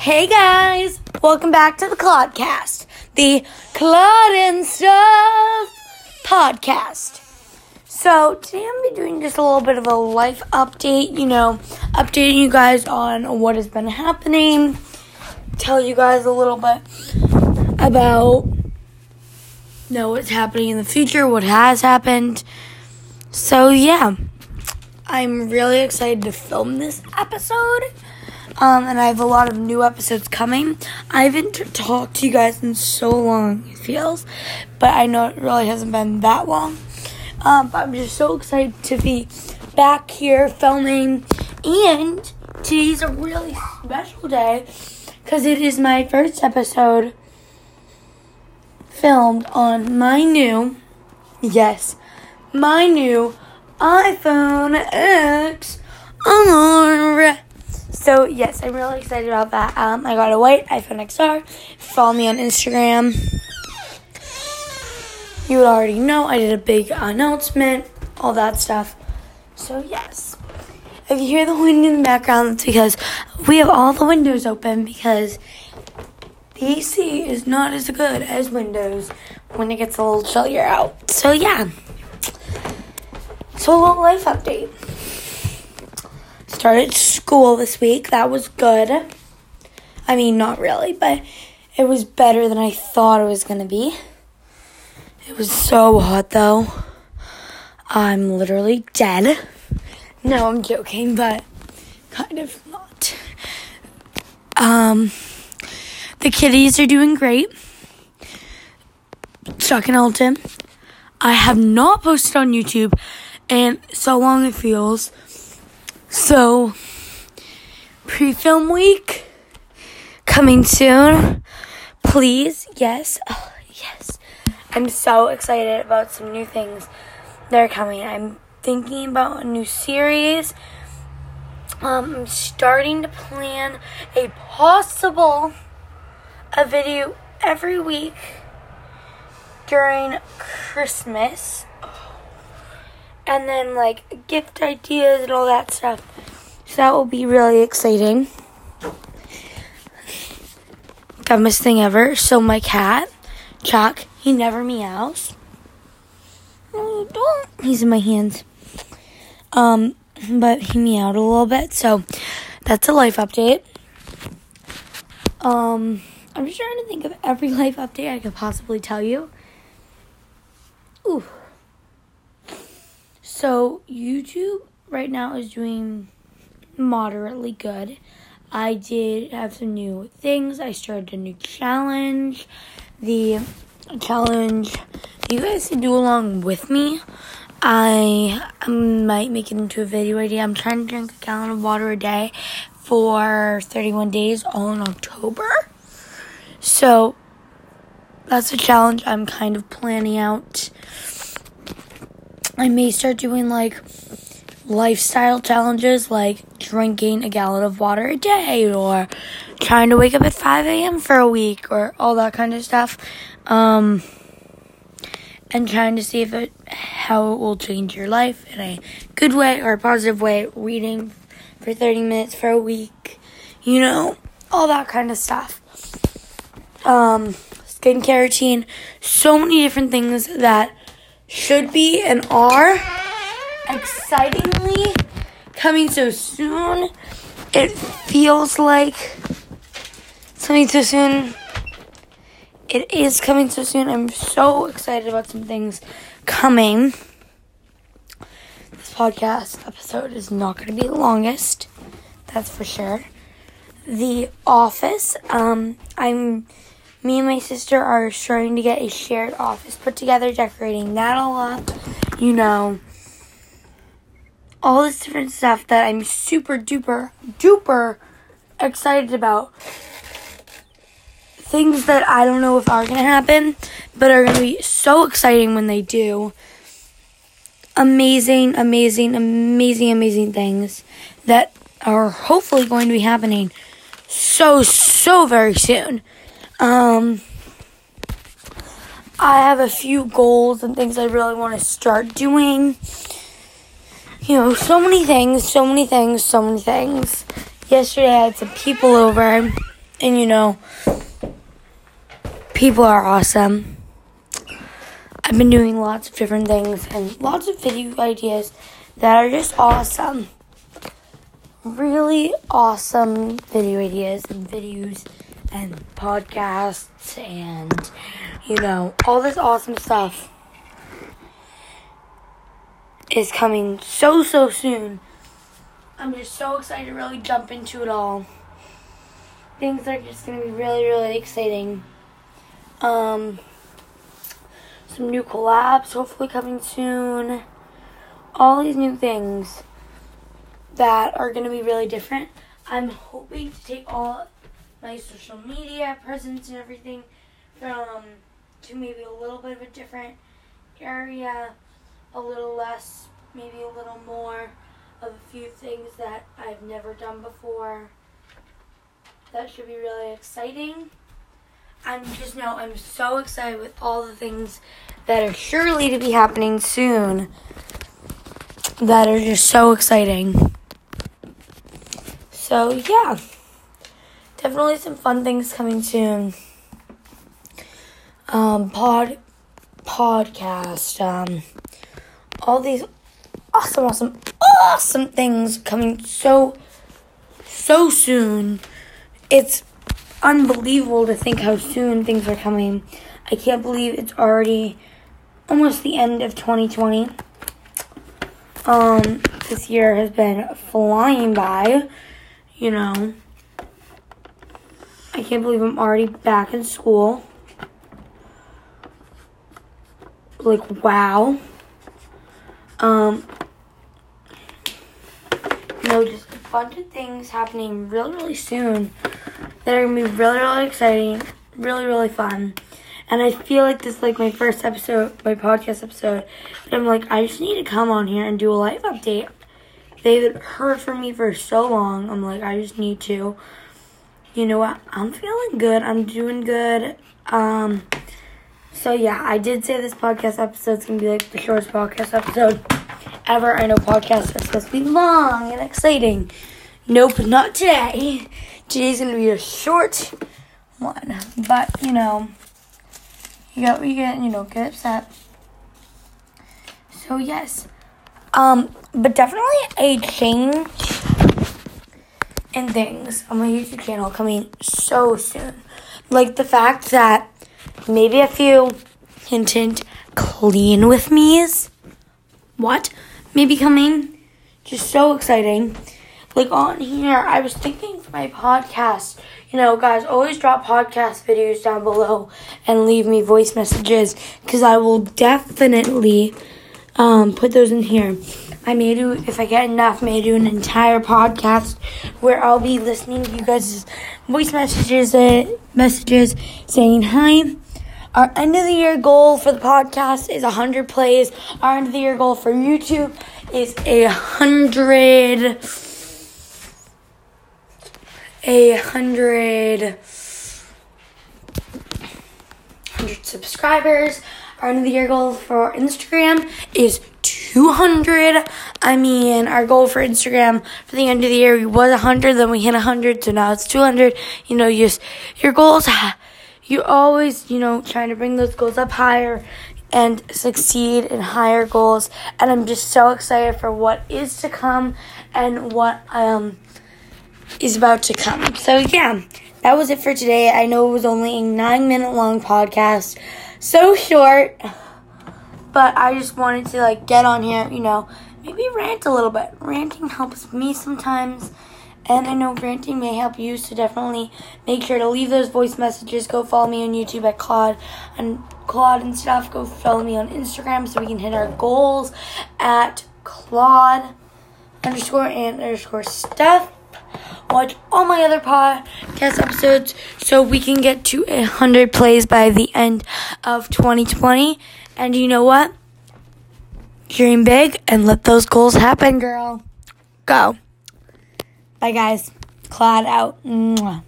Hey guys, welcome back to the Clodcast, the Claude and Stuff podcast. So today I'm gonna be doing just a little bit of a life update, you know, updating you guys on what has been happening, tell you guys a little bit about you know what's happening in the future, what has happened. So yeah, I'm really excited to film this episode. Um, and I have a lot of new episodes coming. I haven't talked to you guys in so long, it feels, but I know it really hasn't been that long. Um, but I'm just so excited to be back here filming, and today's a really special day because it is my first episode filmed on my new, yes, my new iPhone X. So yes, I'm really excited about that. Um, I got a white iPhone XR. Follow me on Instagram. You would already know I did a big announcement, all that stuff. So yes, if you hear the wind in the background, it's because we have all the windows open because the AC is not as good as Windows when it gets a little chillier out. So yeah. So a little life update started school this week. That was good. I mean, not really, but it was better than I thought it was going to be. It was so hot though. I'm literally dead. No, I'm joking, but kind of not. Um, the kitties are doing great. Chuck and Elton. I have not posted on YouTube, and so long it feels. So, pre film week coming soon. Please, yes, oh, yes. I'm so excited about some new things that are coming. I'm thinking about a new series. Um, I'm starting to plan a possible a video every week during Christmas and then like gift ideas and all that stuff. So that will be really exciting. Dumbest thing ever. So my cat, Chuck, he never meows. No, don't. He's in my hands. Um, but he meowed a little bit, so that's a life update. Um, I'm just trying to think of every life update I could possibly tell you. Ooh. So, YouTube right now is doing moderately good. I did have some new things. I started a new challenge. The challenge you guys can do along with me. I, I might make it into a video idea. I'm trying to drink a gallon of water a day for 31 days, all in October. So, that's a challenge I'm kind of planning out I may start doing like lifestyle challenges like drinking a gallon of water a day or trying to wake up at 5 a.m. for a week or all that kind of stuff. Um, and trying to see if it how it will change your life in a good way or a positive way. Reading for 30 minutes for a week, you know, all that kind of stuff. Um, skincare routine, so many different things that should be and are excitingly coming so soon. It feels like coming so soon. It is coming so soon. I'm so excited about some things coming. This podcast episode is not going to be the longest. That's for sure. The Office. Um, I'm me and my sister are starting to get a shared office put together, decorating that all up. You know, all this different stuff that I'm super duper duper excited about. Things that I don't know if are going to happen, but are going to be so exciting when they do. Amazing, amazing, amazing, amazing things that are hopefully going to be happening so, so very soon. Um, I have a few goals and things I really want to start doing. You know, so many things, so many things, so many things. Yesterday I had some people over And you know, people are awesome. I've been doing lots of different things and lots of video ideas that are just awesome. Really awesome video ideas and videos and podcasts and, you know, all this awesome stuff is coming so, so soon. I'm just so excited to really jump into it all. Things are just going to be really, really exciting. Um, some new collabs hopefully coming soon. All these new things that are going to be really different. I'm hoping to take all my social media presence and everything from to maybe a little bit of a different area, a little less, maybe a little more of a few things that I've never done before. That should be really exciting. I'm just know I'm so excited with all the things that are surely to be happening soon that are just so exciting. So yeah. Definitely some fun things coming soon. Um pod podcast, um all these awesome, awesome, awesome things coming so so soon. It's unbelievable to think how soon things are coming. I can't believe it's already almost the end of 2020. Um, this year has been flying by, you know. I can't believe I'm already back in school. Like, wow. Um, know, just a bunch of things happening really, really soon that are gonna be really, really exciting, really, really fun. And I feel like this is like my first episode, my podcast episode. I'm like, I just need to come on here and do a life update. They've heard from me for so long. I'm like, I just need to. You know what? I'm feeling good. I'm doing good. Um, so yeah, I did say this podcast episode's gonna be like the shortest podcast episode ever. I know podcasts are supposed to be long and exciting. Nope, not today. Today's gonna be a short one, but you know, you got you get you know get upset. So yes, um, but definitely a change in things on my YouTube channel coming so soon. Like the fact that maybe a few hint hint clean with me's. What? Maybe coming? Just so exciting. Like on here, I was thinking for my podcast, you know, guys, always drop podcast videos down below and leave me voice messages because I will definitely um, put those in here. I may do, if I get enough, may do an entire podcast where I'll be listening to you guys' voice messages, uh, messages saying hi. Our end of the year goal for the podcast is 100 plays. Our end of the year goal for YouTube is a 100 a hundred hundred subscribers. Our end of the year goal for Instagram is 200. I mean, our goal for Instagram for the end of the year was 100, then we hit 100, so now it's 200. You know, just your goals, you're always, you know, trying to bring those goals up higher and succeed in higher goals. And I'm just so excited for what is to come and what um is about to come. So, yeah, that was it for today. I know it was only a nine minute long podcast, so short, but I just wanted to like get on here, you know, maybe rant a little bit. Ranting helps me sometimes. And I know ranting may help you, so definitely make sure to leave those voice messages. Go follow me on YouTube at Claude and Claude and stuff. Go follow me on Instagram so we can hit our goals at Claude underscore and underscore stuff watch all my other podcast episodes so we can get to a 100 plays by the end of 2020. And you know what? Dream big and let those goals happen, girl. Go. Bye, guys. Claude out. Mwah.